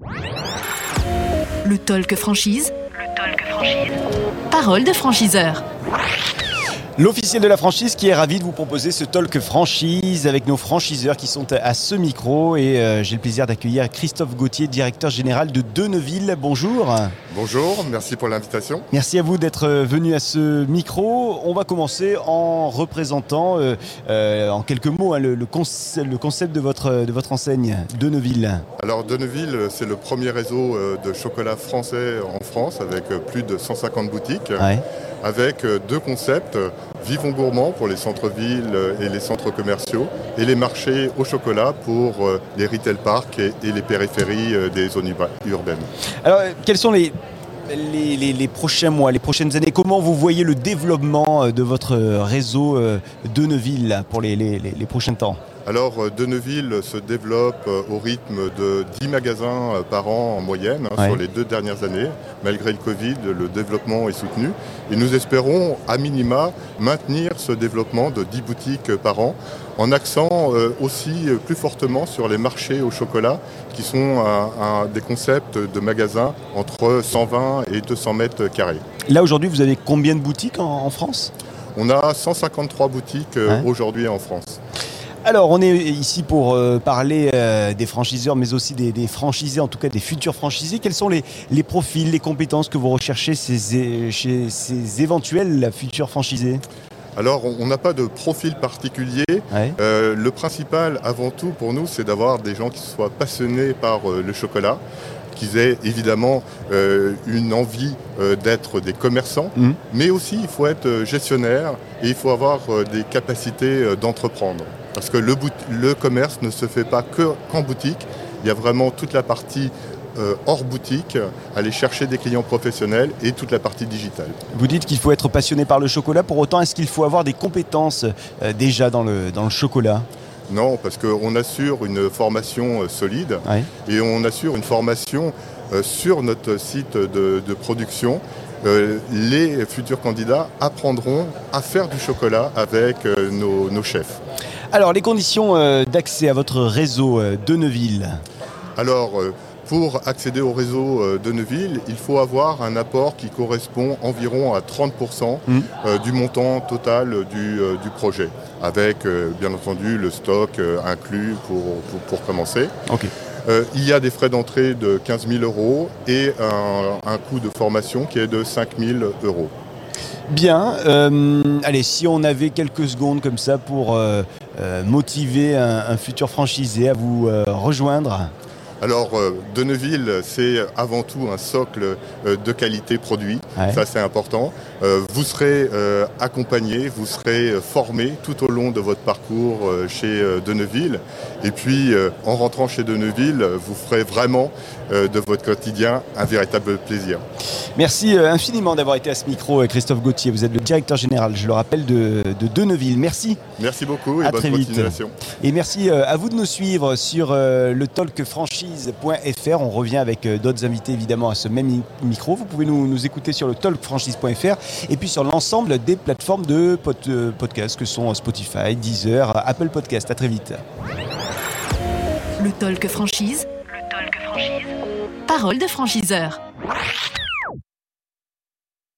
Le talk franchise. Le talk franchise. Parole de franchiseur. L'officiel de la franchise qui est ravi de vous proposer ce talk franchise avec nos franchiseurs qui sont à ce micro et euh, j'ai le plaisir d'accueillir Christophe Gauthier, directeur général de Deneville. Bonjour. Bonjour, merci pour l'invitation. Merci à vous d'être venu à ce micro. On va commencer en représentant euh, euh, en quelques mots hein, le, le, concept, le, concept de votre, de votre enseigne, Deneville. Alors Deneville, c'est le premier réseau de chocolat français en France avec plus de 150 boutiques. Ouais. Avec deux concepts, Vivons gourmands pour les centres-villes et les centres commerciaux et les marchés au chocolat pour les retail parks et, les périphéries des zones urbaines. Alors, quels sont les, prochains mois, les prochaines années? Comment vous voyez le développement de votre réseau de Neuville pour les prochains temps? Alors, Deneville se développe au rythme de 10 magasins par an en moyenne hein, Ouais. sur les deux dernières années. Malgré le Covid, le développement est soutenu. Et nous espérons, à minima, maintenir ce développement de 10 boutiques par an, en accent aussi plus fortement sur les marchés au chocolat, qui sont un, un, des concepts de magasins entre 120 et 200 mètres carrés. Là, aujourd'hui, vous avez combien de boutiques en, en France? On a 153 boutiques Ouais. aujourd'hui en France. Alors, on est ici pour euh, parler euh, des franchiseurs, mais aussi des, des, franchisés, en tout cas des futurs franchisés. Quels sont les, les profils, les compétences que vous recherchez ces, chez ces éventuels futurs franchisés? Alors, on n'a pas de profil particulier. Ouais. Euh, le principal, avant tout, pour nous, c'est d'avoir des gens qui soient passionnés par euh, le chocolat, qu'ils aient évidemment euh, une envie euh, d'être des commerçants, Mmh. mais aussi il faut être gestionnaire et il faut avoir euh, des capacités euh, d'entreprendre. Parce que le, le, commerce ne se fait pas qu'en qu boutique, il y a vraiment toute la partie euh, hors boutique, aller chercher des clients professionnels et toute la partie digitale. Vous dites qu'il faut être passionné par le chocolat, pour autant est-ce qu'il faut avoir des compétences euh, déjà dans le, dans le chocolat? Non, parce qu'on assure une formation euh, solide ouais. et on assure une formation euh, sur notre site de, de production. Euh, les futurs candidats apprendront à faire du chocolat avec euh, nos, nos, chefs. Alors, les conditions euh, d'accès à votre réseau de Neuville? Alors, pour accéder au réseau euh, de Neuville, il faut avoir un apport qui correspond environ à 30% mmh. euh, du montant total du, euh, du projet, avec bien entendu le stock inclus pour, pour, pour commencer. Okay. Euh, il y a des frais d'entrée de 15 000 euros et un, un, coût de formation qui est de 5 000 euros. Bien, euh, allez, si on avait quelques secondes comme ça pour euh, motiver un, un, futur franchisé à vous rejoindre alors, euh, Deneville, c'est avant tout un socle euh, de qualité produit. Ouais. Ça, c'est important. Euh, vous serez accompagné, vous serez formé tout au long de votre parcours chez Deneville. Et puis, en rentrant chez Deneville, vous ferez vraiment de votre quotidien un véritable plaisir. Merci infiniment d'avoir été à ce micro, Christophe Gauthier. Vous êtes le directeur général, je le rappelle, de, de Deneville. Merci. Merci beaucoup et à bonne très continuation. Vite. Et merci à vous de nous suivre sur le talk franchise.fr. On revient avec euh, d'autres invités évidemment à ce même micro. Vous pouvez nous, nous écouter sur le talkfranchise.fr et puis sur l'ensemble des plateformes de pod, euh, podcast que sont Spotify, Deezer, Apple Podcast. À très vite. Le talk franchise. Le talk franchise. Parole de franchiseur.